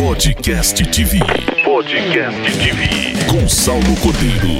Podcast TV. Podcast TV. Com Saulo Cordeiro.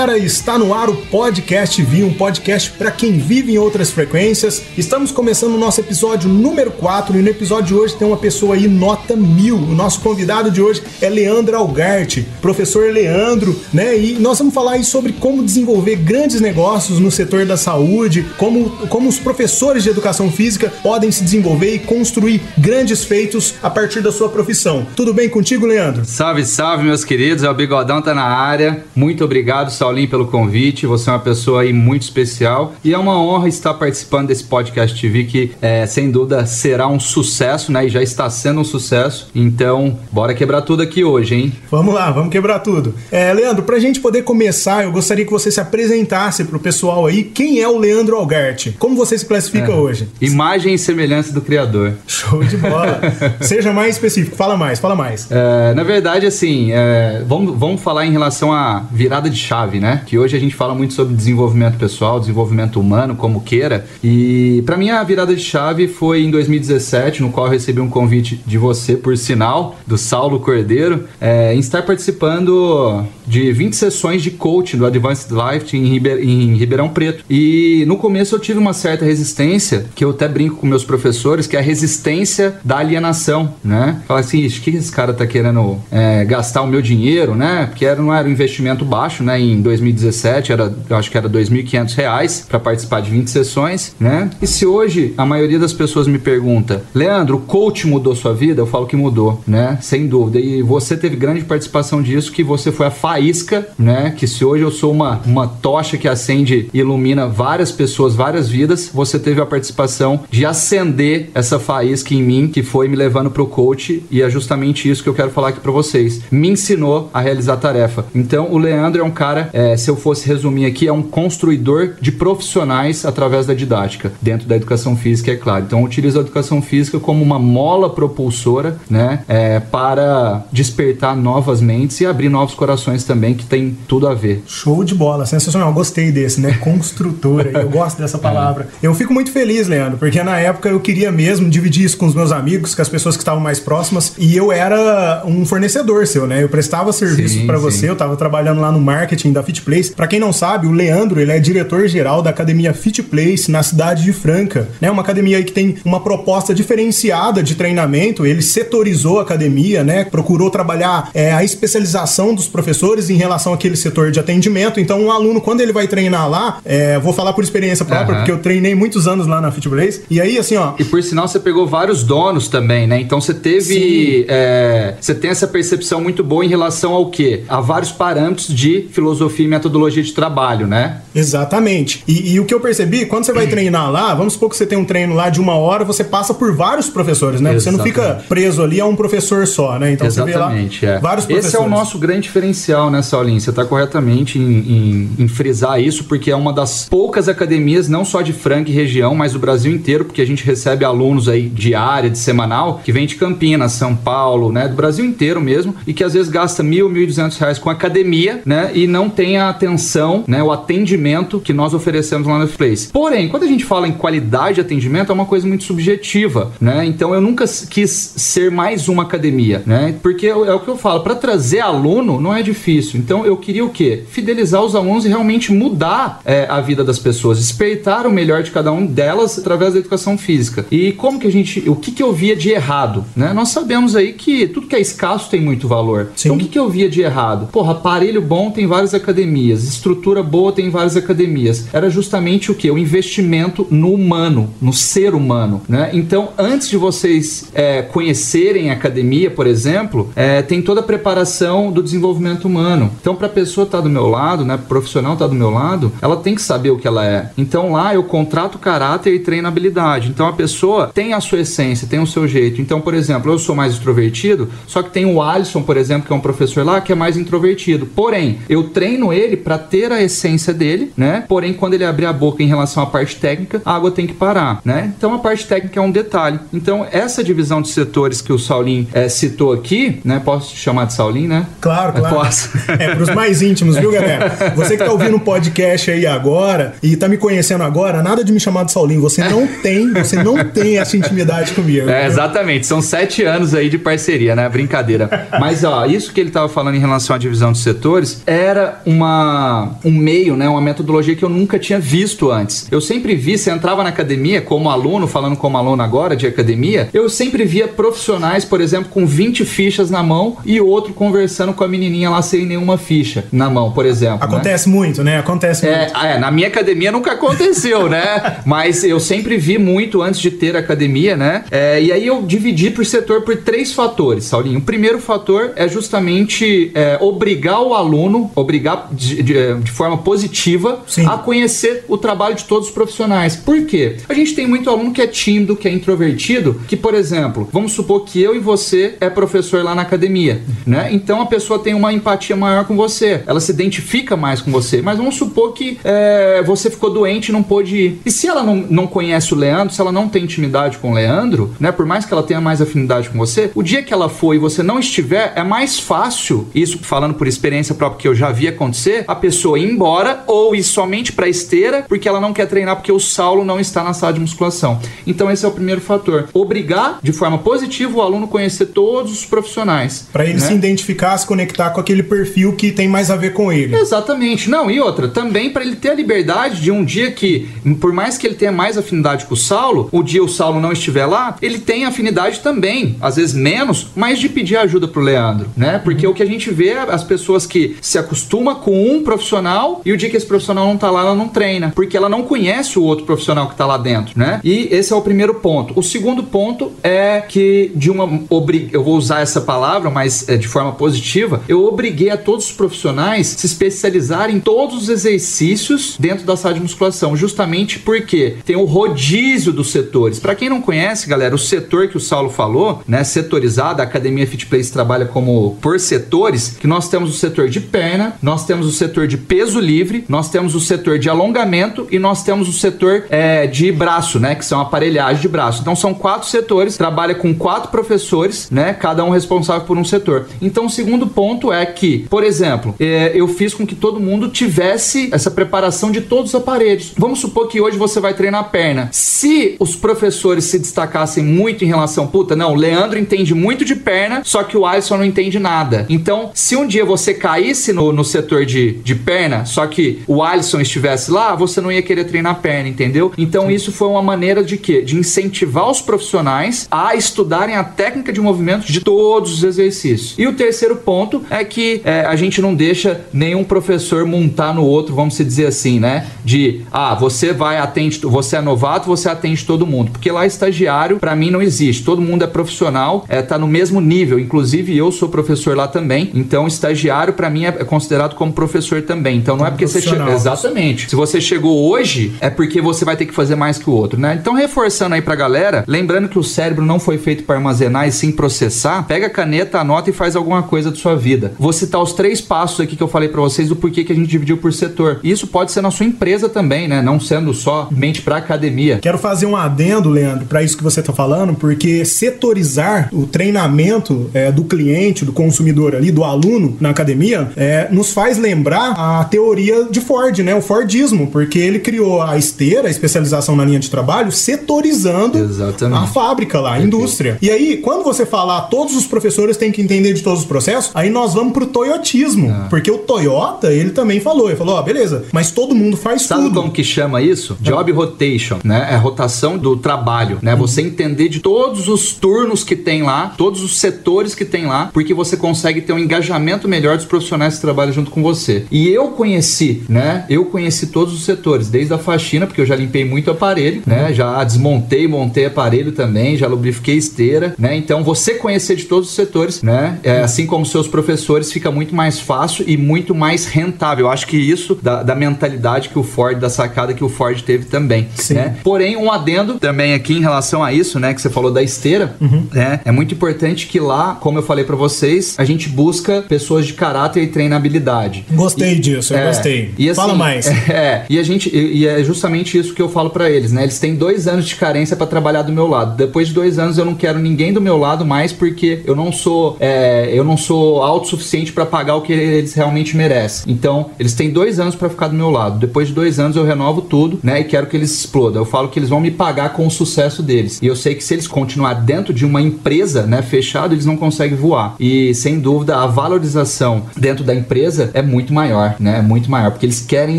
Galera, está no ar o Podcast Vi, um podcast para quem vive em outras frequências. Estamos começando o nosso episódio número 4 e no episódio de hoje tem uma pessoa aí nota mil. O nosso convidado de hoje é Leandro Algarte, professor Leandro, né? E nós vamos falar aí sobre como desenvolver grandes negócios no setor da saúde, como, como os professores de educação física podem se desenvolver e construir grandes feitos a partir da sua profissão. Tudo bem contigo, Leandro? Salve, salve, meus queridos. É o Bigodão tá na área. Muito obrigado, Saulinho, pelo convite. Você é uma pessoa aí muito especial e é uma honra estar participando desse podcast TV que, é, sem dúvida, será um sucesso, né? E já está sendo um sucesso. Então, bora quebrar tudo aqui hoje, hein? Vamos lá, vamos quebrar tudo. É, Leandro, pra gente poder começar, eu gostaria que você se apresentasse pro pessoal aí. Quem é o Leandro Algarte? Como você se classifica É. hoje? Imagem e semelhança do Criador. Show de bola. Seja mais específico. Fala mais, fala mais. É, na verdade, assim, é, vamos, vamos falar em relação à virada de chave, né? Que hoje a gente fala muito sobre desenvolvimento pessoal, desenvolvimento humano, como queira. E pra mim a virada de chave foi em 2017, no qual eu recebi um convite de você, por sinal, do Saulo Cordeiro, é, em estar participando de 20 sessões de coaching do Advanced Life em, Ribe- em Ribeirão Preto. E no começo eu tive uma certa resistência, que eu até brinco com meus professores, que é a resistência da alienação, né? Fala assim, "Ixi, o que esse cara tá querendo é, gastar o meu dinheiro, né? Porque era, não era um investimento baixo, né? Em 2017, era, acho que era 2.500 reais para participar de 20 sessões, né? E se hoje a maioria das pessoas me pergunta, Leandro, o coach mudou sua vida? Eu falo que mudou, né? Sem dúvida. E você teve grande participação disso, que você foi a faísca, né? Que se hoje eu sou uma, uma tocha que acende e ilumina várias pessoas, várias vidas, você teve a participação de acender essa faísca em mim, que foi me levando pro coach, e é justamente isso que eu quero falar aqui pra vocês. Me ensinou a realizar a tarefa. Então, o Leandro é um cara, é, se eu fosse resumir aqui, é um construidor de profissionais através da didática, dentro da educação física, é claro. Então, eu utilizo a educação física como uma mola propulsora, né, é, para despertar novas mentes e abrir novos corações também, que tem tudo a ver. Show de bola, sensacional. Gostei desse, né? Construtora. Eu gosto dessa palavra. Eu fico muito feliz, Leandro, porque na época eu queria mesmo dividir isso com os meus amigos, com as pessoas que estavam mais próximas, e eu era um fornecedor seu, né? Eu prestava serviço sim. você, eu tava trabalhando lá no marketing da Fit Place. Pra quem não sabe, o Leandro, ele é diretor geral da academia Fit Place na cidade de Franca, né? Uma academia aí que tem uma proposta diferenciada de treinamento. Ele setorizou a academia, né? Procurou trabalhar é, a especialização dos professores em relação àquele setor de atendimento. Então, um aluno, quando ele vai treinar lá, é, vou falar por experiência própria, Aham. porque eu treinei muitos anos lá na Fit Place. E aí, assim, ó, E por sinal, você pegou vários donos também, né? Então você teve. é, você tem essa percepção muito boa em relação ao quê? A vários parâmetros de filosofia e metodologia de trabalho, né? Exatamente. E, e o que eu percebi, quando você vai treinar lá, vamos supor que você tem um treino lá de uma hora, você passa por vários professores, né? Você não fica Exatamente. preso ali a um professor só, né? Então Exatamente, você vê lá é. vários professores. Esse é o nosso grande diferencial, né, Saulinho? Você está corretamente em, em- em frisar isso, porque é uma das poucas academias, não só de Franca e região, mas do Brasil inteiro, porque a gente recebe alunos aí diária, de semanal, que vem de Campinas, São Paulo, né, do Brasil inteiro mesmo, e que às vezes gasta mil, mil e duzentos reais com academia, né, e não tem a atenção, né, o atendimento que nós oferecemos lá no Place. Porém, quando a gente fala em qualidade de atendimento, é uma coisa muito subjetiva, né? Então eu nunca quis ser mais uma academia, né? Porque é o que eu falo, para trazer aluno não é difícil. Então eu queria o quê? Fidelizar os alunos e realmente mudar é, a vida das pessoas, despertar o melhor de cada um delas através da educação física. E como que a gente, o que que eu via de errado, né? Nós sabemos aí que tudo que é escasso tem muito valor. Sim. Então o que que eu via de errado? Porra, aparelho bom tem várias academias, estrutura boa tem várias academias. Era justamente o que? O investimento no humano, no ser humano, né? Então, antes de vocês é, conhecerem a academia, por exemplo, é, tem toda a preparação do desenvolvimento humano. Então, para a pessoa estar do meu lado, né, pro profissional estar do meu lado, ela tem que saber o que ela é. Então, lá eu contrato caráter e treino habilidade. Então, a pessoa tem a sua essência, tem o seu jeito. Então, por exemplo, eu sou mais extrovertido, só que tem o Alisson, por exemplo, que é um professor lá, que é mais introvertido. Porém, eu treino ele para ter a essência dele, né? Porém, quando ele abrir a boca em relação à parte técnica, a água tem que parar, né? Então a parte técnica é um detalhe. Então, essa divisão de setores que o Saulinho é, citou aqui, né? Posso te chamar de Saulinho, né? Claro, claro. Posso. É, pros mais íntimos, viu, galera? Você que tá ouvindo o podcast aí agora e tá me conhecendo agora, nada de me chamar de Saulinho. Você não tem, você não tem essa intimidade comigo. É, exatamente. São sete anos aí de parceria, né? Brincadeira. Mas, ó, isso que ele tava falando em relação à divisão de setores era uma, um meio, né? Uma metodologia que eu nunca tinha visto antes. Eu sempre vi, você entrava na academia como aluno, falando como aluno agora de academia, eu sempre via profissionais, por exemplo, com 20 fichas na mão e outro conversando com a menininha lá sem nenhuma ficha na mão, por exemplo. né? Acontece né? muito, né? Acontece é, muito. É, na minha academia nunca aconteceu, né? Mas eu sempre vi muito antes de ter academia, né? É, e aí eu dividi por setor por três fatores, Saulinho. O primeiro fator é justamente é, obrigar o aluno, obrigar de, de, de forma positiva Sim. a conhecer o trabalho de todos os profissionais. Por quê? A gente tem muito aluno que é tímido, que é introvertido, que, por exemplo, vamos supor que eu e você é professor lá na academia, né? Então a pessoa tem uma empatia maior com você, ela se identifica mais com você. Mas vamos supor que é, você ficou doente e não pôde ir. E se ela não, não conhece o Leandro, se ela não tem intimidade com o Leandro, né? Por mais que ela tenha mais afinidade com você, o dia que ela for e você não estiver, é mais fácil, isso falando por experiência própria que eu já vi acontecer, a pessoa ir embora ou ir somente pra esteira porque ela não quer treinar porque o Saulo não está na sala de musculação. Então esse é o primeiro fator. Obrigar de forma positiva o aluno conhecer todos os profissionais. Para ele né? se identificar, se conectar com aquele perfil que tem mais a ver com ele. Exatamente. Não, e outra, também para ele ter a liberdade de um dia que, por mais que ele tenha mais afinidade com o Saulo, o dia o Saulo não estiver lá, ele tem afinidade também, às vezes menos, mas de pedir ajuda pro Leandro, né? Porque o que a gente vê é as pessoas que se acostuma com um profissional e o dia que esse profissional não tá lá, ela não treina, porque ela não conhece o outro profissional que tá lá dentro, né? E esse é o primeiro ponto. O segundo ponto é que de uma obrig... eu vou usar essa palavra, mas é de forma positiva, eu obriguei a todos os profissionais se especializarem em todos os exercícios dentro da sala de musculação, justamente porque tem o rodízio dos setores. Para quem não conhece, galera, o setor que o Saulo falou, né, setorizado, a Academia Fit Place trabalha como por setores, que nós temos o setor de perna, nós temos o setor de peso livre, nós temos o setor de alongamento e nós temos o setor é, de braço, né, que são aparelhagem de braço. Então são quatro setores, trabalha com quatro professores, né, cada um responsável por um setor. Então o segundo ponto é que, por exemplo, é, eu fiz com que todo mundo tivesse essa preparação de todos os aparelhos. Vamos supor que hoje você vai treinar a perna. Se os professores se destacassem muito em relação, puta, não, o Leandro entende muito de perna, só que o Alisson não entende nada. Então, se um dia você caísse no, no setor de, de perna, só que o Alisson estivesse lá, você não ia querer treinar perna, entendeu? Então, isso foi uma maneira de quê? De incentivar os profissionais a estudarem a técnica de movimento de todos os exercícios. E o terceiro ponto é que é, a gente não deixa nenhum professor montar no outro, vamos dizer assim, né? De, ah, você vai atende, você é novato, você atende todo mundo. Porque lá estagiário, para mim, não existe. Todo mundo é profissional, é, tá no mesmo nível. Inclusive, eu sou professor lá também. Então, estagiário, para mim, é considerado como professor também. Então, não é porque você chegou. Exatamente. Se você chegou hoje, é porque você vai ter que fazer mais que o outro, né? Então, reforçando aí pra galera, lembrando que o cérebro não foi feito para armazenar e sim processar, pega a caneta, anota e faz alguma coisa da sua vida. Vou citar os três passos aqui que eu falei para vocês do porquê que a gente dividiu por setor. Isso pode ser na sua empresa também, né? Não sendo somente para academia. Quero fazer um adendo, Leandro, para isso que você tá falando, porque setorizar o treinamento é, do cliente, do consumidor ali, do aluno na academia, é, nos faz lembrar a teoria de Ford, né? O Fordismo, porque ele criou a esteira, a especialização na linha de trabalho, setorizando Exatamente. a fábrica lá, a indústria. E aí, quando você falar todos os professores têm que entender de todos os processos, aí nós vamos pro toyotismo. Ah. Porque o Toyota, ele também falou, ele falou, ó, beleza, mas todo mundo faz Sabe tudo. como que chama isso? Job rotation, né? É rotação do trabalho, né? Você entender de todos os turnos que tem lá, todos os setores que tem lá, porque você consegue ter um engajamento melhor dos profissionais que trabalham junto com você. E eu conheci, né? Eu conheci todos os setores, desde a faxina, porque eu já limpei muito aparelho, né? Já desmontei, montei aparelho também, já lubrifiquei esteira, né? Então você conhecer de todos os setores, né? É, assim como seus professores, fica muito mais fácil e muito mais rentável. Eu acho que isso da, da mentalidade que o Ford, da sacada que o Ford teve também, Sim. né? Porém, um adendo também aqui em relação a isso, né? Que você falou da esteira, né? É muito importante que lá, como eu falei pra vocês, a gente busca pessoas de caráter e treinabilidade prosperidade. Gostei e, disso, eu é, gostei. E, assim, Fala mais. É, e a gente e é justamente isso que eu falo para eles, né? Eles têm dois anos de carência para trabalhar do meu lado. Depois de dois anos eu não quero ninguém do meu lado mais porque eu não sou é, eu não sou autossuficiente para pagar o que eles realmente merecem. Então eles têm dois anos para ficar do meu lado. Depois de dois anos eu renovo tudo, né? E quero que eles explodam. Eu falo que eles vão me pagar com o sucesso deles. E eu sei que se eles continuar dentro de uma empresa, né, fechado, eles não conseguem voar. E sem dúvida a valorização dentro da empresa é muito maior, né? É muito maior, porque eles querem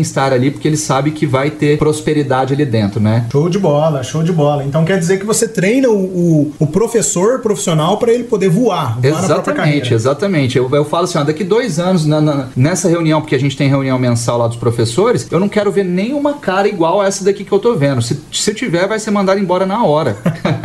estar ali porque eles sabem que vai ter prosperidade ali dentro, né? Show de bola, show de bola. Então quer dizer que você treina o, o, o professor profissional para ele poder voar, voar exatamente, exatamente. Eu, eu falo assim, ó, daqui dois anos na, na, nessa reunião, porque a gente tem reunião mensal lá dos professores, eu não quero ver nenhuma cara igual a essa daqui que eu tô vendo. Se, se tiver, vai ser mandado embora na hora.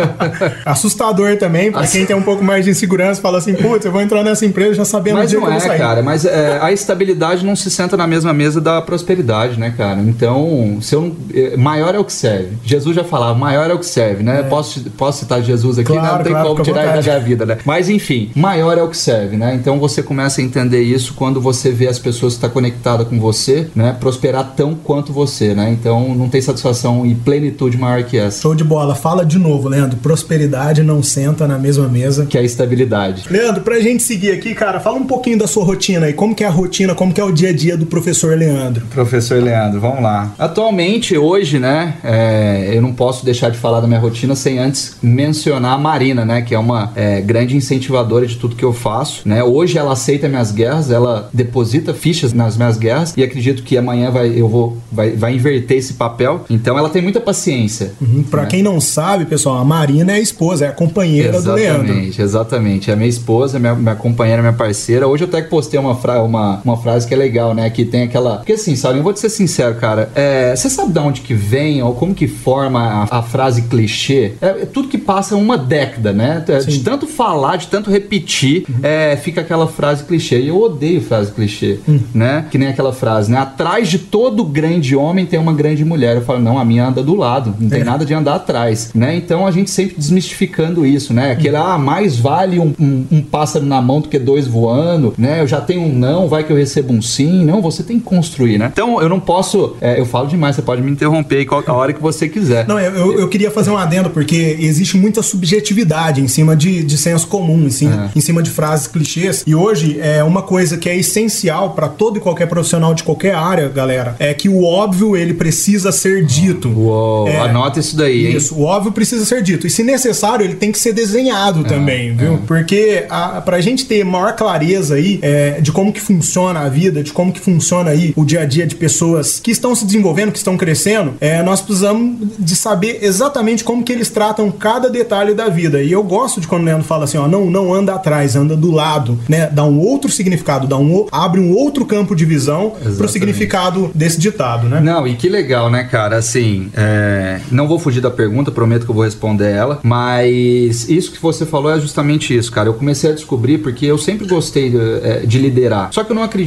Assustador também, pra Ass... quem tem um pouco mais de insegurança, fala assim, putz, eu vou entrar nessa empresa já sabendo mas dia não é, cara, mas é, a estabilidade não se senta na mesma mesa da prosperidade, né, cara? Então, se eu, é, maior é o que serve. Jesus já falava, maior é o que serve, né? É. Posso, posso citar Jesus aqui? Claro, não, não tem claro, como tirar da minha vida, né? Mas enfim, maior é o que serve, né? Então você começa a entender isso quando você vê as pessoas que estão tá conectadas com você, né? Prosperar tão quanto você, né? Então não tem satisfação e plenitude maior que essa. Show de bola. Fala de novo, Leandro. Prosperidade não senta na mesma mesa. Que é a estabilidade. Leandro, pra gente seguir aqui, cara, fala um pouquinho da sua rotina aí. Como que é a rotina, como que é o dia a dia do professor Leandro? Professor Leandro, vamos lá. Atualmente, hoje, né, é, eu não posso deixar de falar da minha rotina sem antes mencionar a Marina, né, que é uma é, grande incentivadora de tudo que eu faço, né. Hoje ela aceita minhas guerras, ela deposita fichas nas minhas guerras e acredito que amanhã vai, eu vou, vai, vai inverter esse papel. Então ela tem muita paciência. Uhum. Pra né? quem não sabe, pessoal, a Marina é a esposa, é a companheira exatamente, do Leandro. Exatamente, exatamente. É minha esposa, minha, minha companheira, minha parceira. Hoje eu até postei uma, fra uma, uma frase que é legal, né? Que tem aquela. Porque assim, eu vou te ser sincero, cara. É, você sabe de onde que vem ou como que forma a, a frase clichê? É, é, tudo que passa uma década, né? É, de tanto falar, de tanto repetir, uhum. é, fica aquela frase clichê. E eu odeio frase clichê, uhum. né? Que nem aquela frase, né? Atrás de todo grande homem tem uma grande mulher. Eu falo, não, a minha anda do lado, não tem é. nada de andar atrás, né? Então a gente sempre desmistificando isso, né? Aquele, uhum. ah, mais vale um, um, um pássaro na mão do que dois voando, né? Eu já tenho um não, vai que eu recebo um sim. Não, você tem que construir, né? Então eu não posso, é, eu falo demais, você pode me interromper a hora que você quiser. Não, eu, eu queria fazer um adendo, porque existe muita subjetividade em cima de, de senso comum, assim, é. em cima de frases clichês. E hoje é uma coisa que é essencial para todo e qualquer profissional de qualquer área, galera, é que o óbvio ele precisa ser dito. Uou, é, anota isso daí. Isso, hein? o óbvio precisa ser dito. E se necessário, ele tem que ser desenhado é, também, viu? É. Porque a, pra gente ter maior clareza aí é, de como que funciona a vida, de como que funciona aí o dia a dia de pessoas que estão se desenvolvendo, que estão crescendo, é, nós precisamos de saber exatamente como que eles tratam cada detalhe da vida. E eu gosto de quando o Leandro fala assim, ó, não, não anda atrás, anda do lado, né? Dá um outro significado, dá um, abre um outro campo de visão pro significado desse ditado, né? Não, e que legal, né, cara? Assim, é... não vou fugir da pergunta, prometo que eu vou responder ela, mas isso que você falou é justamente isso, cara. Eu comecei a descobrir porque eu sempre gostei de, é, de liderar. Só que eu não acredito,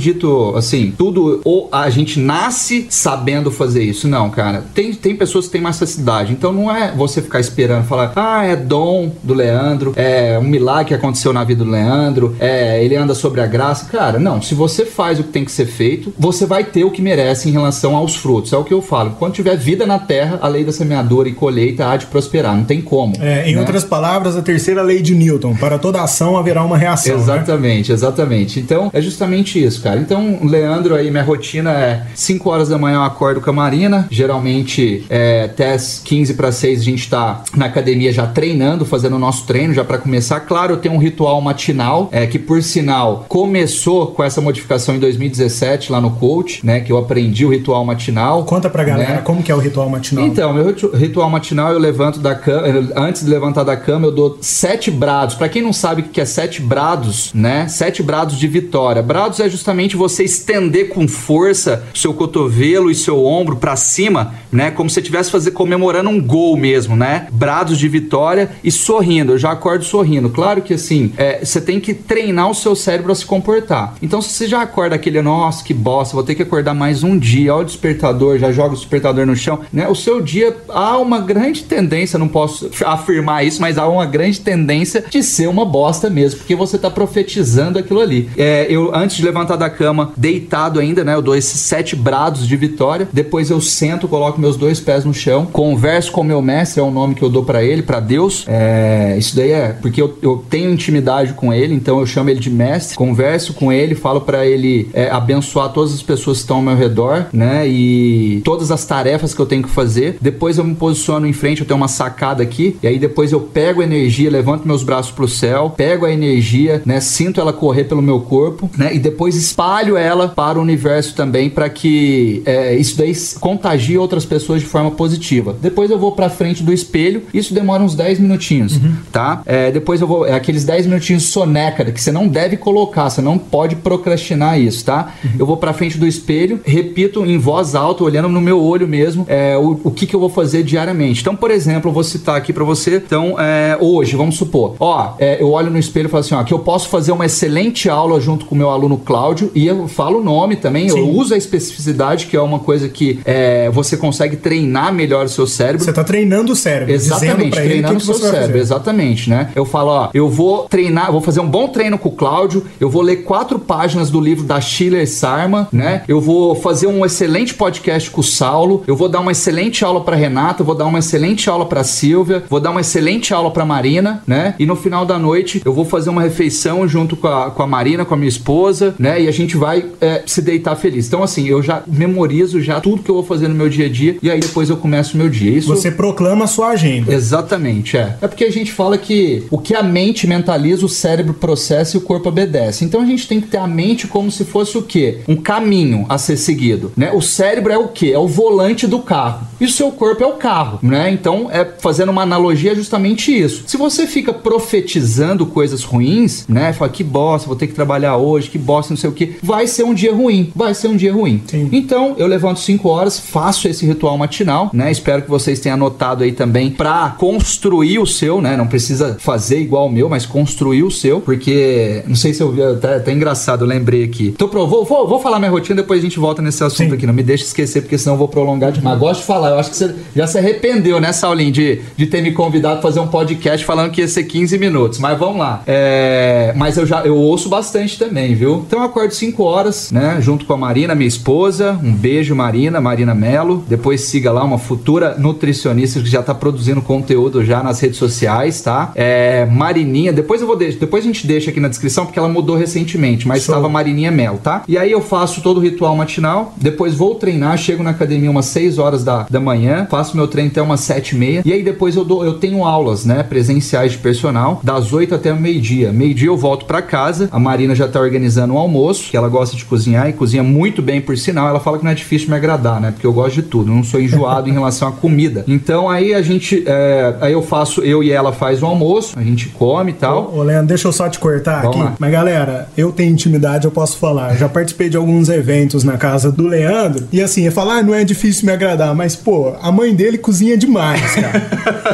assim, tudo ou a gente nasce sabendo fazer isso. Não, cara. Tem, tem pessoas que têm mais facilidade. Então não é você ficar esperando falar, ah, é dom do Leandro, é um milagre que aconteceu na vida do Leandro, é ele anda sobre a graça. Cara, não. Se você faz o que tem que ser feito, você vai ter o que merece em relação aos frutos. É o que eu falo. Quando tiver vida na terra, a lei da semeadura e colheita há de prosperar. Não tem como. É, em né? outras palavras, a terceira lei de Newton. Para toda ação haverá uma reação. Né? Exatamente, né? exatamente. Então, é justamente isso, cara. Então, Leandro, aí, minha rotina é 5 horas da manhã eu acordo com a Marina. Geralmente, é, até 15 para 6 a gente tá na academia já treinando, fazendo o nosso treino, já para começar. Claro, eu tenho um ritual matinal, é, que por sinal começou com essa modificação em 2017 lá no coach, né? Que eu aprendi o ritual matinal. Conta pra galera né? como que é o ritual matinal. Então, meu ritual matinal eu levanto da cama, antes de levantar da cama, eu dou sete brados. Para quem não sabe o que é sete brados, né? Sete brados de vitória. Brados é justamente você estender com força seu cotovelo e seu ombro para cima, né? Como se você estivesse fazer comemorando um gol mesmo, né? Brados de vitória e sorrindo. Eu já acordo sorrindo. Claro que assim, é, você tem que treinar o seu cérebro a se comportar. Então, se você já acorda aquele, nossa, que bosta, vou ter que acordar mais um dia, olha o despertador, já joga o despertador no chão, né? O seu dia há uma grande tendência, não posso afirmar isso, mas há uma grande tendência de ser uma bosta mesmo, porque você tá profetizando aquilo ali. É, eu antes de levantar da cama deitado ainda, né? Eu dou esses sete brados de vitória. Depois eu sento, coloco meus dois pés no chão, converso com meu mestre, é o nome que eu dou para ele, para Deus. É, isso daí é porque eu, eu, tenho intimidade com ele, então eu chamo ele de mestre, converso com ele, falo para ele é, abençoar todas as pessoas que estão ao meu redor, né? E todas as tarefas que eu tenho que fazer. Depois eu me posiciono em frente, eu tenho uma sacada aqui, e aí depois eu pego a energia, levanto meus braços pro céu, pego a energia, né? Sinto ela correr pelo meu corpo, né? E depois espalho ela para o universo também para que é, isso daí contagie outras pessoas de forma positiva. Depois eu vou para frente do espelho, isso demora uns 10 minutinhos, uhum. tá? É, depois eu vou, é aqueles 10 minutinhos soneca que você não deve colocar, você não pode procrastinar isso, tá? Uhum. Eu vou para frente do espelho, repito em voz alta, olhando no meu olho mesmo, é, o, o que, que eu vou fazer diariamente. Então, por exemplo, eu vou citar aqui para você, então, é, hoje, vamos supor, ó, é, eu olho no espelho e falo assim, ó, que eu posso fazer uma excelente aula junto com o meu aluno Cláudio e eu falo o nome também, Sim. eu uso a especificidade, que é uma coisa que é, você consegue treinar melhor o seu cérebro. Você tá treinando o cérebro. Exatamente, treinando o seu cérebro, exatamente, né? Eu falo, ó, eu vou treinar, vou fazer um bom treino com o Cláudio, eu vou ler quatro páginas do livro da Schiller Sarma, né? Eu vou fazer um excelente podcast com o Saulo, eu vou dar uma excelente aula para Renata, vou dar uma excelente aula para Silvia, vou dar uma excelente aula para Marina, né? E no final da noite eu vou fazer uma refeição junto com a, com a Marina, com a minha esposa, né? E a gente vai é, se deitar feliz. Então, assim, eu já memorizo já tudo que eu vou fazer no meu dia a dia e aí depois eu começo o meu dia. Isso... Você proclama a sua agenda. Exatamente, é. É porque a gente fala que o que a mente mentaliza, o cérebro processa e o corpo obedece. Então a gente tem que ter a mente como se fosse o quê? Um caminho a ser seguido, né? O cérebro é o quê? É o volante do carro. E o seu corpo é o carro, né? Então, é fazendo uma analogia é justamente isso. Se você fica profetizando coisas ruins, né? Fala que bosta, vou ter que trabalhar hoje, que bosta, não sei o que, vai ser um dia ruim. Vai ser um dia ruim. Sim. Então, eu levanto 5 horas, faço esse ritual matinal, né? Espero que vocês tenham anotado aí também para construir o seu, né? Não precisa fazer igual o meu, mas construir o seu, porque não sei se eu vi, até, até engraçado, eu lembrei aqui. Então, vou, vou, vou falar minha rotina, depois a gente volta nesse assunto Sim. aqui. Não me deixe esquecer, porque senão eu vou prolongar demais. Gosto de falar, eu acho que você já se arrependeu, né, Saulinho, de, de ter me convidado para fazer um podcast falando que ia ser 15 minutos. Mas vamos lá. É, mas eu já eu ouço bastante também, viu? Então eu acordo 5 horas, né? Junto com a Marina, minha esposa. Um beijo, Marina, Marina Melo. Depois siga lá uma futura nutricionista que já tá produzindo conteúdo já nas redes sociais, tá? É, Marininha, depois eu vou deixar, depois a gente deixa aqui na descrição porque ela mudou recentemente, mas estava Marininha Melo, tá? E aí eu faço todo o ritual matinal, depois vou treinar, chego na academia umas 6 horas da, da manhã, faço meu treino até umas 7 e meia, e aí depois eu dou, eu tenho aulas, né, presenciais de personal, das 8 até meio-dia. Meio-dia eu volto para casa, a Marina já tá organizando o um almoço, que ela gosta de cozinhar e cozinha muito bem por sinal. Ela fala que não é difícil me agradar, né, porque eu gosto de tudo, não sou enjoado em relação à comida. Então aí a gente, é, aí eu faço, eu e ela faz o almoço, a gente come e tal. Ô, ô Leandro, deixa eu só te cortar Vamos aqui. Lá. Mas galera, eu tenho intimidade, eu posso falar. Já participei de alguns eventos na casa do Leandro e assim, ia falar, ah, não é difícil me agradar, mas pô, a mãe dele cozinha demais, cara.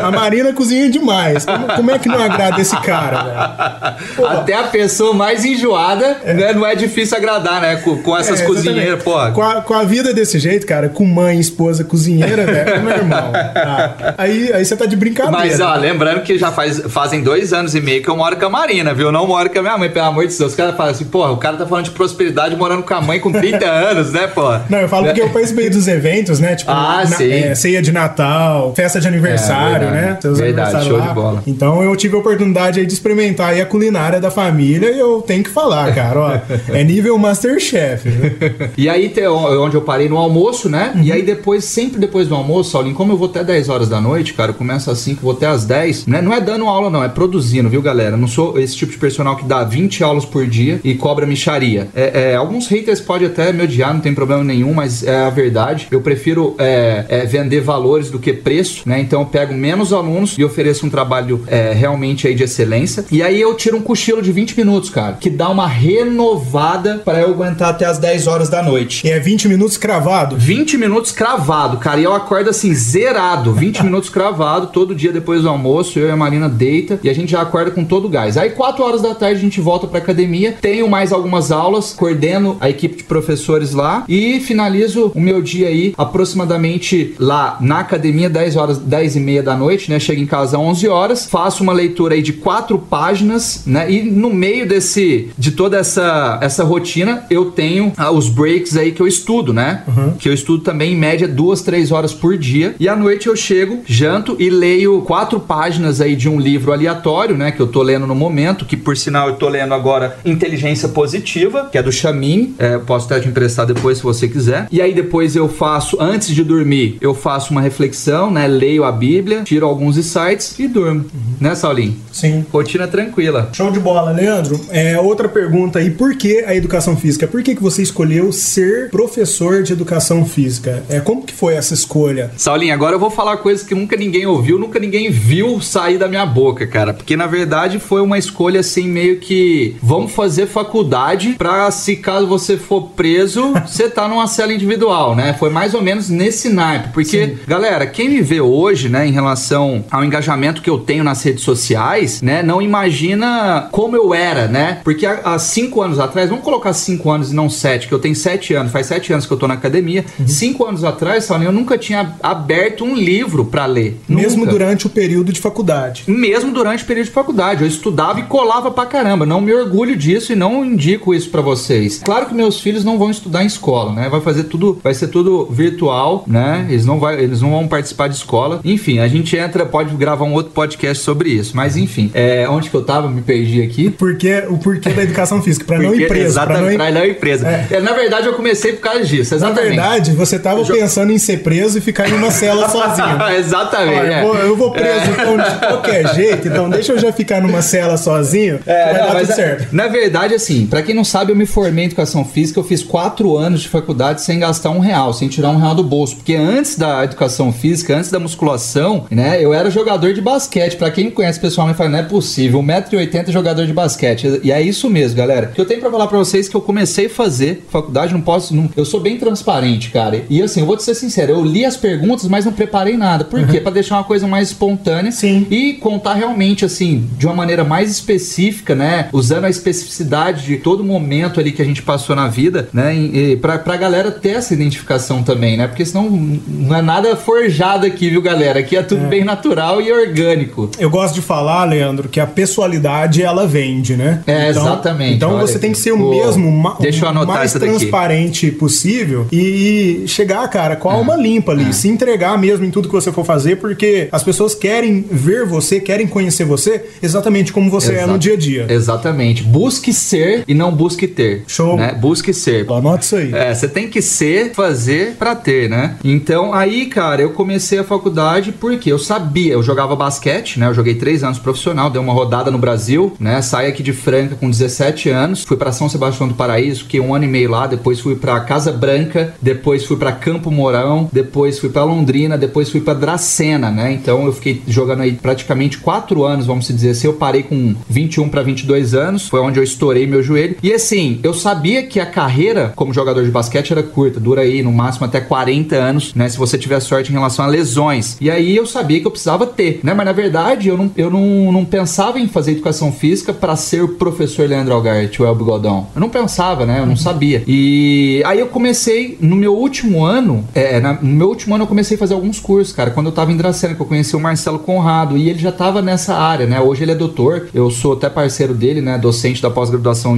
a Marina cozinha demais. Como, como, é que não agrada esse cara, velho? Até a pessoa mais enjoada, é. né, não é difícil agradar, né, com, com essas é, cozinheiras, pô. Com a, com a, vida desse jeito, cara, com mãe, esposa, cozinheira, velho, meu irmão. Tá? Aí, aí você tá de brincadeira. Mas, ó, lembrando que já faz, fazem dois anos e meio que eu moro com a Marina, viu? Eu não moro com a minha mãe, pelo amor de Deus. Os caras falam assim, pô, o cara tá falando de prosperidade morando com a mãe com 30 anos, né, pô? Não, eu falo porque eu participei dos eventos, né? Tipo, ah, na, é, ceia de Natal, festa de aniversário, é, né? Seus verdade, show lá. de bola. Então eu tive a oportunidade aí de experimentar aí a culinária da família e eu tenho que falar, cara, ó, é nível Masterchef. e aí, onde eu parei no almoço, né? Uhum. E aí depois, sempre depois do almoço, Saulinho, como eu vou até 10 horas da noite, cara, eu começo às 5, vou até às 10, né? Não é dando aula, não, é produzindo, viu, galera? Não sou esse tipo de personal que dá 20 aulas por dia e cobra micharia. É, é, alguns haters podem até me odiar, não tem problema nenhum, mas é a verdade. Eu prefiro é, é, vender valores do que preço, né? Então eu pego menos alunos e ofereço um trabalho é, realmente aí de excelência. E aí eu tiro um cochilo de 20 minutos, cara, que dá uma renovada para eu aguentar até as 10 horas da noite. E é 20 minutos cravado? 20 minutos cravado, cara. E eu acordo assim, zerado. 20 minutos cravado, todo dia depois do almoço, eu e a Marina deita e a gente já acorda com todo o gás. Aí 4 horas da tarde a gente volta pra academia, tenho mais algumas aulas, coordeno a equipe de professores lá e finalizo o meu dia aí aproximadamente lá na academia 10 horas, 10 e meia da noite, né? Chego em casa às 11 horas, faço uma leitura aí de quatro páginas, né? E no meio desse de toda essa essa rotina, eu tenho ah, os breaks aí que eu estudo, né? Uhum. Que eu estudo também em média duas, três horas por dia. E à noite eu chego, janto e leio quatro páginas aí de um livro aleatório, né? Que eu tô lendo no momento, que por sinal eu tô lendo agora Inteligência Positiva, que é do Chamin. É, posso até te emprestar depois se você quiser. E aí depois eu faço, antes de dormir, eu faço uma reflexão, né? Leio a Bíblia, tiro alguns insights e durmo. Uhum. Né, Saulinho? Sim. Rotina tranquila. Show de bola, Leandro. É, outra pergunta aí, por que a educação física? Por que, que você escolheu ser professor de educação física? É, como que foi essa escolha? Saulinho, agora eu vou falar coisas que nunca ninguém ouviu, nunca ninguém viu sair da minha boca, cara. Porque na verdade foi uma escolha assim, meio que vamos fazer faculdade pra se caso você for preso, você tá numa cela individual, né? Foi mais ou menos nesse naipe. Porque, Sim. galera, quem me vê hoje, né, em relação ao engajamento que eu tenho nas redes sociais, né, não imagina como eu era, né? Porque há, cinco anos atrás, vamos colocar cinco anos e não sete, que eu tenho sete anos, faz sete anos que eu tô na academia. Uhum. Cinco anos atrás, Saulinho, eu nunca tinha aberto um livro para ler. Mesmo nunca. durante o período de faculdade. Mesmo durante o período de faculdade. Eu estudava e colava pra caramba. Não me orgulho disso e não indico isso para vocês. Claro que meus filhos não vão estudar em escola, né? Vai fazer tudo, vai ser tudo virtual, né? Eles não, vai, eles não vão participar de escola. Enfim, a gente entra, pode gravar um outro podcast sobre isso. Mas enfim, é, onde que eu tava? Me perdi aqui. Porque, o porquê da educação física, para não ir preso. Exatamente, pra não ir, preso. É. É, na verdade, eu comecei por causa disso, exatamente. Na verdade, você tava eu pensando em ser preso e ficar em uma cela sozinho. exatamente. Olha, é. eu, vou, eu, vou, preso então, de qualquer jeito, então deixa eu já ficar numa cela sozinho. É, vai não, dar tudo certo. Na verdade, assim, para quem não sabe, eu me formei em educação física, eu fiz quatro anos de faculdade sem gastar um real, sem tirar um real do bolso. Porque antes da educação física, antes da musculação, né, eu era jogador de basquete. Para quem me conhece pessoalmente, fala, não é possível, 1,80m jogador de basquete. E é isso mesmo, galera. Que eu tenho para falar para vocês que eu comecei a fazer faculdade, não posso, não, eu sou bem transparente, cara. E assim, eu vou te ser sincero, eu li as perguntas, mas não preparei nada. Por uhum. quê? Para deixar uma coisa mais espontânea Sim. e contar realmente assim, de uma maneira mais específica, né, usando a especificidade de todo momento ali que a gente passou na vida, né, e, pra, pra galera ter essa identificação também, né? Porque senão não é nada forjado aqui, viu, galera? Aqui é tudo é. bem natural e orgânico. Eu gosto de falar, Leandro, que a pessoalidade ela vende, né? É, então, exatamente. Então Olha você tem que ser o mesmo, Deixa eu anotar mais transparente daqui. possível e chegar, cara, com a alma limpa ali, é. se entregar mesmo em tudo que você for fazer, porque as pessoas querem ver você, querem conhecer você exatamente como você Exato. é no dia a dia. Exatamente. Busque ser e não busque ter. Show. Né? Busque ser. Anota isso aí. É, você tem que ser, fazer para ter, né? Então aí, cara, eu comecei a faculdade porque eu sabia, eu jogava basquete, né? Eu joguei três anos profissional, dei uma rodada no Brasil, né? Saí aqui de Franca com 17 anos, fui para São Sebastião do Paraíso, fiquei um ano e meio lá, depois fui para Casa Branca, depois fui para Campo Mourão, depois fui para Londrina, depois fui para Dracena, né? Então eu fiquei jogando aí praticamente quatro anos, vamos dizer assim. Eu parei com 21 para 22 anos, foi onde eu estourei meu joelho. E assim, eu sabia que a carreira como jogador de basquete era curta, dura aí no máximo até 40 anos, né? Se você tiver sorte em relação a lesões. E aí eu sabia que eu precisava ter, né? Mas na verdade eu não, eu não, não pensava em fazer educação física para ser o professor Leandro Algart, o El Bigodão. Eu não pensava, né? Eu não sabia. E aí eu comecei, no meu último ano, é, na, no meu último ano eu comecei a fazer alguns cursos, cara. Quando eu tava em Dracena, que eu conheci o Marcelo Conrado, e ele já tava nessa área, né? Hoje ele é doutor, eu sou até parceiro dele, né? Docente da pós-graduação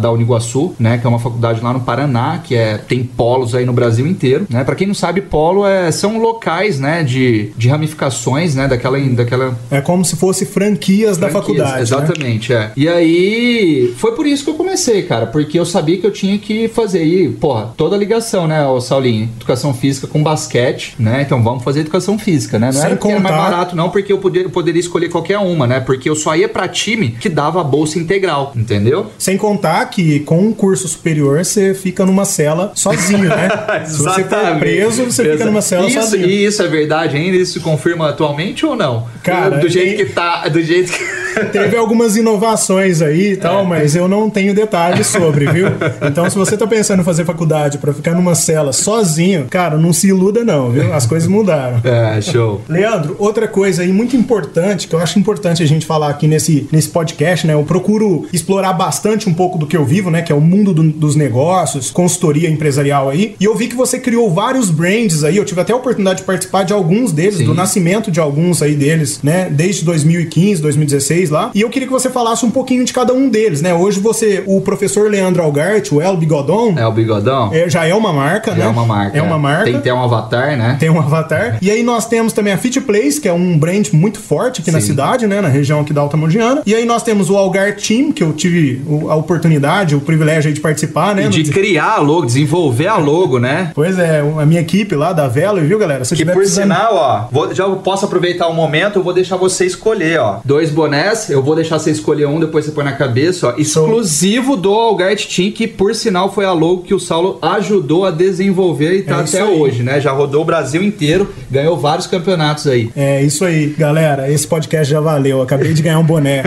da Uniguaçu, né? Que é uma faculdade lá no Paraná, que é, tem polos aí no Brasil inteiro, né? Pra quem não sabe, polo é, são locais, né? De, de ramificações, né? Daquela, daquela... É como se fosse franquias, franquias da faculdade, né? Exatamente, né? é. E aí, foi por isso que eu comecei, cara, porque eu sabia que eu tinha que fazer aí, porra, toda a ligação, né, o Saulinho? Educação física com basquete, né? Então vamos fazer educação física, né? Não Sem era contar... era mais barato, não, porque eu poderia, poderia escolher qualquer uma, né? Porque eu só ia pra time que dava a bolsa integral, entendeu? Sem contar que com um curso superior você fica numa cela sozinho, né? Se você for preso, você fica numa cela isso, sozinho. E isso é verdade ainda? Isso se confirma atualmente ou não? Cara, do jeito tem... que tá, do jeito que Teve algumas inovações aí e tal, é. mas eu não tenho detalhes sobre, viu? Então, se você tá pensando em fazer faculdade para ficar numa cela sozinho, cara, não se iluda não, viu? As coisas mudaram. É, show. Leandro, outra coisa aí muito importante, que eu acho importante a gente falar aqui nesse, nesse podcast, né? Eu procuro explorar bastante um pouco do que eu vivo, né? Que é o mundo do, dos negócios, consultoria empresarial aí. E eu vi que você criou vários brands aí, eu tive até a oportunidade de participar de alguns deles, Sim. do nascimento de alguns aí deles, né? Desde 2015, 2016 três lá. E eu queria que você falasse um pouquinho de cada um deles, né? Hoje você, o professor Leandro Algart, o El Bigodon. É o Bigodão? É, já é uma marca, já né? É uma marca. É uma marca. Tem que ter um avatar, né? Tem um avatar. E aí nós temos também a Fit Place, que é um brand muito forte aqui Sim. na cidade, né? Na região aqui da Alta Mondiana. E aí nós temos o Algar Team, que eu tive a oportunidade, o privilégio de participar, né? E de criar a logo, desenvolver a logo, né? Pois é, a minha equipe lá da Velo, viu, galera? Se que por precisando... sinal, ó, vou, já posso aproveitar o um momento, eu vou deixar você escolher, ó. Dois bonés, eu vou deixar você escolher um, depois você põe na cabeça, ó. Exclusivo do Algart Team, que por sinal foi a logo que o Saulo ajudou a desenvolver e tá é até hoje, né? Já rodou o Brasil inteiro, ganhou vários campeonatos aí. É isso aí, galera. Esse podcast já valeu. Eu acabei de ganhar um boné.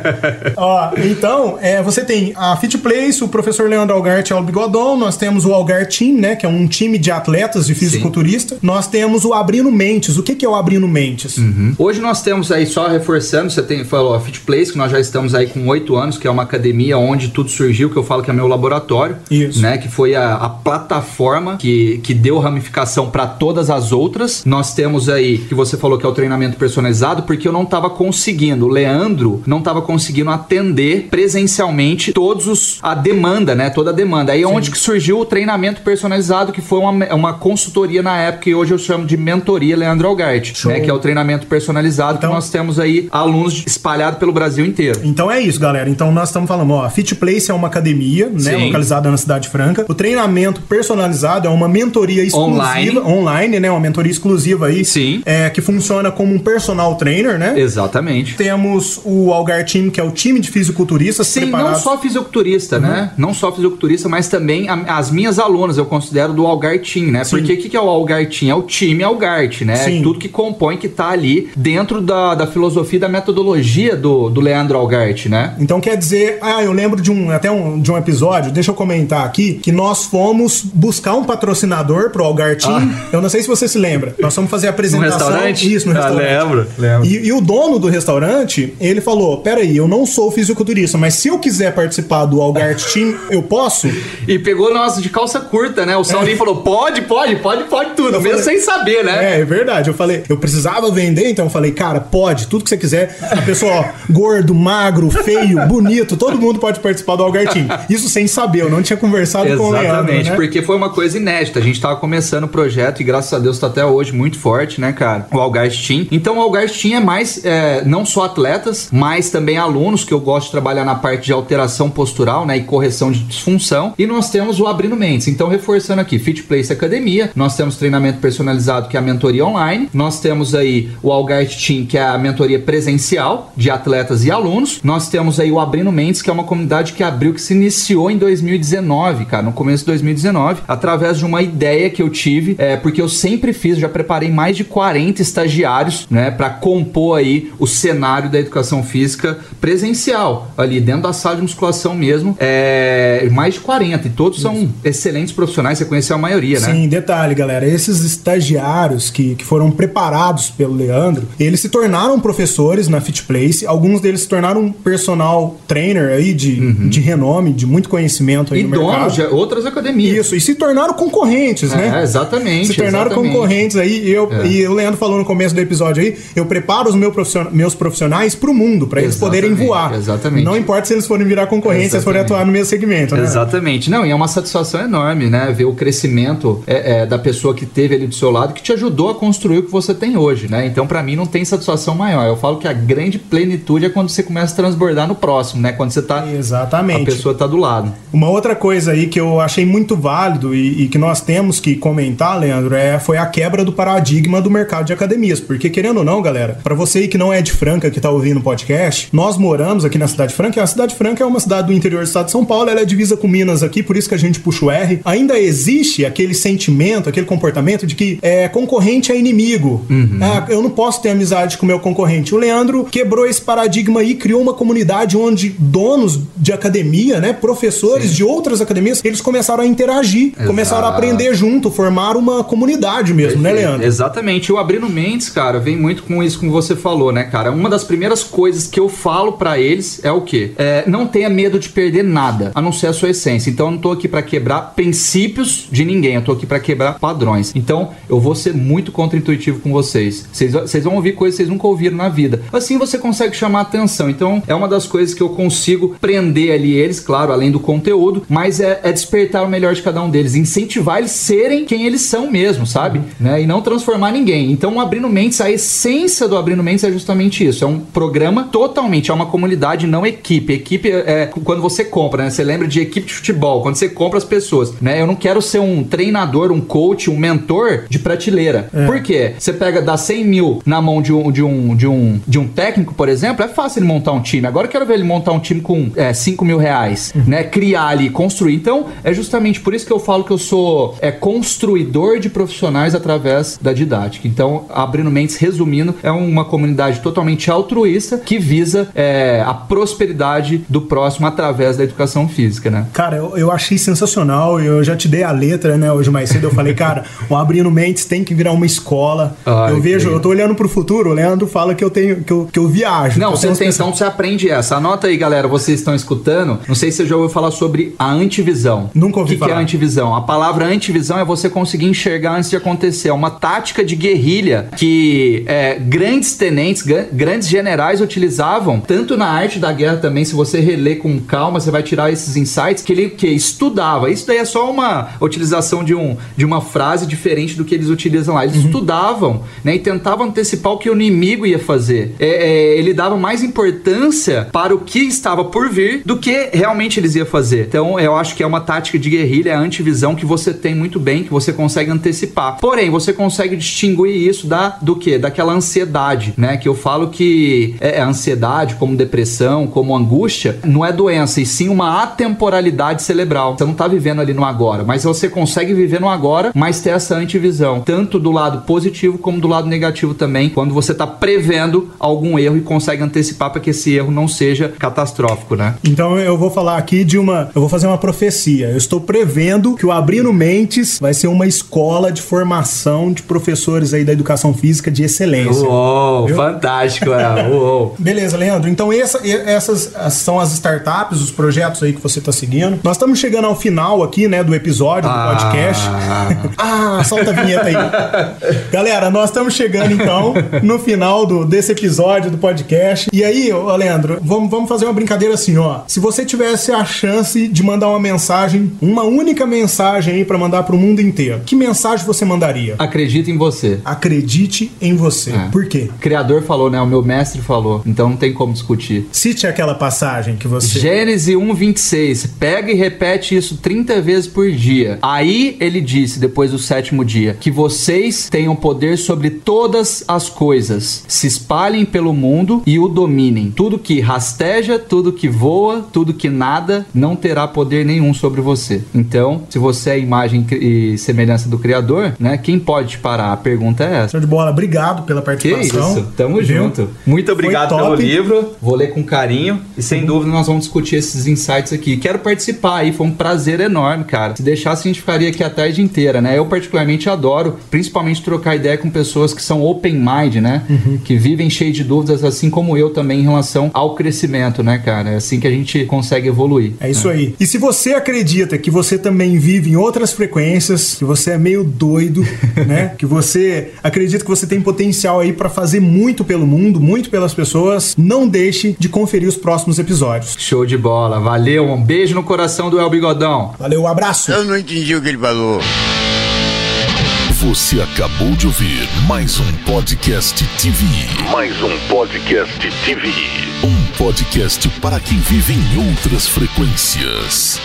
ó, então, é, você tem a Fit Place, o professor Leandro Algart é o Bigodon, nós temos o Algar Team, né? Que é um time de atletas de fisiculturista. Sim. Nós temos o Abrindo Mentes. O que, que é o Abrindo Mentes? Uhum. Hoje nós temos aí, só reforçando, você tem, falou a Fit Place, que nós já estamos aí com oito anos, que é uma academia onde tudo surgiu, que eu falo que é meu laboratório. Isso. Né? Que foi a, a plataforma que, que deu ramificação para todas as outras. Nós temos aí, que você falou que é o treinamento personalizado, porque eu não estava conseguindo, o Leandro não estava conseguindo atender presencialmente todos os a demanda, né? Toda a demanda. Aí é onde que surgiu o treinamento personalizado, que foi uma, uma consultoria na época e hoje eu chamo de mentoria Leandro Algart, né? Que é o treinamento personalizado então, que nós temos aí alunos espalhados pelo Brasil inteiro. Então é isso, galera. Então nós estamos falando, ó, Fit Place é uma academia, né? Sim. Localizada na Cidade Franca. O treinamento personalizado é uma mentoria exclusiva online, online né? Uma mentoria exclusiva aí. Sim. É, que funciona como um personal trainer, né? Exatamente. Temos o Algar Team, que é o time de fisiculturistas Sim, preparados. não só fisiculturista, né? uhum. né? Não só fisiculturista, mas também a, as minhas alunas eu considero do Algar Team, né? Sim. Porque o que, que é o Algar Team? É o time Algart, né? Sim. Tudo que compõe, que tá ali dentro da, da filosofia, da metodologia do, do Leandro Algart, né? Então quer dizer, ah, eu lembro de um até um, de um episódio, deixa eu comentar aqui, que nós fomos buscar um patrocinador pro Algar Team. Ah. Eu não sei se você se lembra. Nós fomos fazer a apresentação. No restaurante? Isso, no ah, restaurante. lembro, lembro. E, e, o dono do restaurante, ele falou: peraí, eu não sou fisiculturista, mas se eu quiser participar do Algart Team, eu posso? E pegou nós de calça curta, né? O Saulinho é. falou: pode, pode, pode, pode tudo, eu mesmo falei, sem saber, né? É, é verdade. Eu falei, eu precisava vender, então eu falei, cara, pode, tudo que você quiser. A pessoa, ó, gordo, magro, feio, bonito, todo mundo pode participar do Team. Isso sem saber, eu não tinha conversado Exatamente, com o Leandro. Exatamente, né? porque foi uma coisa inédita. A gente tava começando o projeto e graças a Deus tá até hoje muito forte, né, cara? O Algast Team. Então o Algast Team é mais é, não só atletas, mas também alunos que eu gosto de trabalhar na parte de alteração postural, né, e correção de disfunção. E nós temos o Abrindo Mentes. Então reforçando aqui, Fit Place Academia, nós temos treinamento personalizado que é a mentoria online. Nós temos aí o Algast Team, que é a mentoria presencial de atletas e alunos. Nós temos aí o Abrindo Mentes, que é uma comunidade que abriu que se iniciou em 2019, cara, no começo de 2019, através de uma ideia que eu tive, é, porque eu sempre fiz, já preparei mais de 40 estagiários, né, para compor aí o cenário da educação física presencial, ali dentro da sala de musculação mesmo, é, mais de 40, e todos Isso. são excelentes profissionais, você conheceu a maioria, né? Sim, detalhe, galera, esses estagiários que, que foram preparados pelo Leandro, eles se tornaram professores na Fit Place, alguns deles se tornaram personal trainer aí de, uhum. de renome, de muito conhecimento aí e no donos de outras academias. Isso, e se tornaram concorrentes, é, né? Exatamente. Se tornaram exatamente. concorrentes aí. E, eu, é. e o Leandro falou no começo do episódio aí, eu preparo os meu profission, meus profissionais pro mundo, para eles poderem voar. Exatamente. Não importa se eles forem virar concorrentes, se eles forem atuar no mesmo segmento, né? Exatamente. Não, e é uma satisfação enorme, né? Ver o crescimento é, é, da pessoa que teve ali do seu lado, que te ajudou a construir o que você tem hoje, né? Então, para mim, não tem satisfação maior. Eu falo que a grande plenitude é quando você começa a transbordar no próximo, né? Quando você tá. Exatamente. A pessoa tá do lado. Uma outra coisa aí que eu achei muito válido e, e que nós temos que comentar, Leandro, é, foi a quebra do paradigma do mercado de academias. Porque, querendo ou não, galera, para você aí que não é de Franca, que tá ouvindo o podcast, nós moramos aqui na Cidade Franca, e a Cidade Franca é uma cidade do interior do estado de São Paulo, ela é divisa com Minas aqui, por isso que a gente puxa o R. Ainda existe aquele sentimento, aquele comportamento de que é, concorrente é inimigo. Uhum. Ah, eu não posso ter amizade com o meu concorrente. O Leandro quebrou esse paradigma aí, criou uma comunidade onde donos de academia, né, professores Sim. de outras academias, eles começaram a interagir, Exato. começaram a aprender junto, formar uma comunidade mesmo, né, Perfeito. né, Leandro? Exatamente. O Abrindo Mentes, cara, vem muito com isso que você falou, né, cara? Uma das primeiras coisas que eu falo para eles é o quê? É, não tenha medo de perder nada, a não ser a sua essência. Então eu não tô aqui para quebrar princípios de ninguém, eu tô aqui para quebrar padrões. Então eu vou ser muito contra-intuitivo com vocês. vocês. Vão ouvir coisas que vocês nunca ouviram na vida. Assim você consegue consegue chamar atenção. Então, é uma das coisas que eu consigo prender ali eles, claro, além do conteúdo, mas é, é despertar o melhor de cada um deles, incentivar eles serem quem eles são mesmo, sabe? Né? E não transformar ninguém. Então, o Abrindo Mentes, a essência do Abrindo Mentes é justamente isso. É um programa totalmente, é uma comunidade, não equipe. Equipe é, é quando você compra, né? Você lembra de equipe de futebol, quando você compra as pessoas, né? Eu não quero ser um treinador, um coach, um mentor de prateleira. É. Por quê? Você pega, dá 100 mil na mão de um, de um, de um, de um técnico, por exemplo, é fácil ele montar um time. Agora eu quero ver ele montar um time com é, 5 mil reais, uhum. né? Criar ali, construir. Então, é justamente por isso que eu falo que eu sou é, construidor de profissionais através da didática. Então, abrindo mentes, resumindo, é uma comunidade totalmente altruísta que visa é, a prosperidade do próximo através da educação física, né? Cara, eu, eu achei sensacional. Eu já te dei a letra, né? Hoje mais cedo eu falei, cara, o Abrindo Mentes tem que virar uma escola. Ai, eu vejo, que... eu tô olhando pro futuro, o Leandro fala que eu tenho que eu, que eu viajo. Não, você tem, então você aprende essa. Anota aí, galera, vocês estão escutando. Não sei se você já ouviu falar sobre a antivisão. Nunca ouvi que falar. O que é antivisão? A palavra antivisão é você conseguir enxergar antes de acontecer. É uma tática de guerrilha que é, grandes tenentes, grandes generais utilizavam, tanto na arte da guerra também, se você reler com calma, você vai tirar esses insights, que ele que estudava. Isso daí é só uma utilização de, um, de uma frase diferente do que eles utilizam lá. Eles uhum. estudavam né, e tentavam antecipar o que o inimigo ia fazer. É, é, ele dava mais importância para o que estava por vir do que realmente eles iam fazer. Então, eu acho que é uma tática de guerrilha, é a antivisão que você tem muito bem, que você consegue antecipar. Porém, você consegue distinguir isso da do que? Daquela ansiedade, né? Que eu falo que é, é ansiedade, como depressão, como angústia, não é doença, e sim uma atemporalidade cerebral. Você não está vivendo ali no agora, mas você consegue viver no agora, mas ter essa antivisão, tanto do lado positivo como do lado negativo também, quando você está prevendo algum erro e consegue antecipar para que esse erro não seja catastrófico, né? Então eu vou falar aqui de uma, eu vou fazer uma profecia. Eu estou prevendo que o Abrindo Mentes vai ser uma escola de formação de professores aí da educação física de excelência. Uou, Viu? fantástico, é. Uou. Beleza, Leandro. Então essa, essas são as startups, os projetos aí que você está seguindo. Nós estamos chegando ao final aqui, né, do episódio do ah. podcast. ah, solta a vinheta aí. Galera, nós estamos chegando então no final do, desse episódio do podcast. E aí, ô, Leandro, vamos, vamos fazer uma brincadeira assim, ó. Se você tivesse a chance de mandar uma mensagem, uma única mensagem aí para mandar pro mundo inteiro, que mensagem você mandaria? Acredite em você. Acredite em você. É. Por quê? O criador falou, né? O meu mestre falou. Então não tem como discutir. Cite aquela passagem que você. Gênesis 1:26. Pega e repete isso 30 vezes por dia. Aí ele disse, depois do sétimo dia, que vocês tenham poder sobre todas as coisas. Se espalhem pelo mundo e o dominem. Tudo que rasteja, tudo que voa, tudo que nada, não terá poder nenhum sobre você. Então, se você é imagem e semelhança do Criador, né? Quem pode te parar? A pergunta é essa. Show de bola. Obrigado pela participação. Que isso. Tamo Viu? junto. Muito obrigado pelo livro. Vou ler com carinho e sem uhum. dúvida nós vamos discutir esses insights aqui. Quero participar aí, foi um prazer enorme, cara. Se deixasse a gente ficaria aqui a tarde inteira, né? Eu particularmente adoro, principalmente trocar ideia com pessoas que são open mind, né? Uhum. Que vivem cheio de dúvidas, assim como eu também em relação ao crescimento, né, cara? É assim que a gente consegue evoluir. É isso né? aí. E se você acredita que você também vive em outras frequências, que você é meio doido, né? Que você acredita que você tem potencial aí para fazer muito pelo mundo, muito pelas pessoas, não deixe de conferir os próximos episódios. Show de bola. Valeu. Um beijo no coração do El Bigodão. Valeu, um abraço. Eu não entendi o que ele falou. Você acabou de ouvir mais um podcast TV. Mais um podcast TV. Um podcast para quem vive em outras frequências.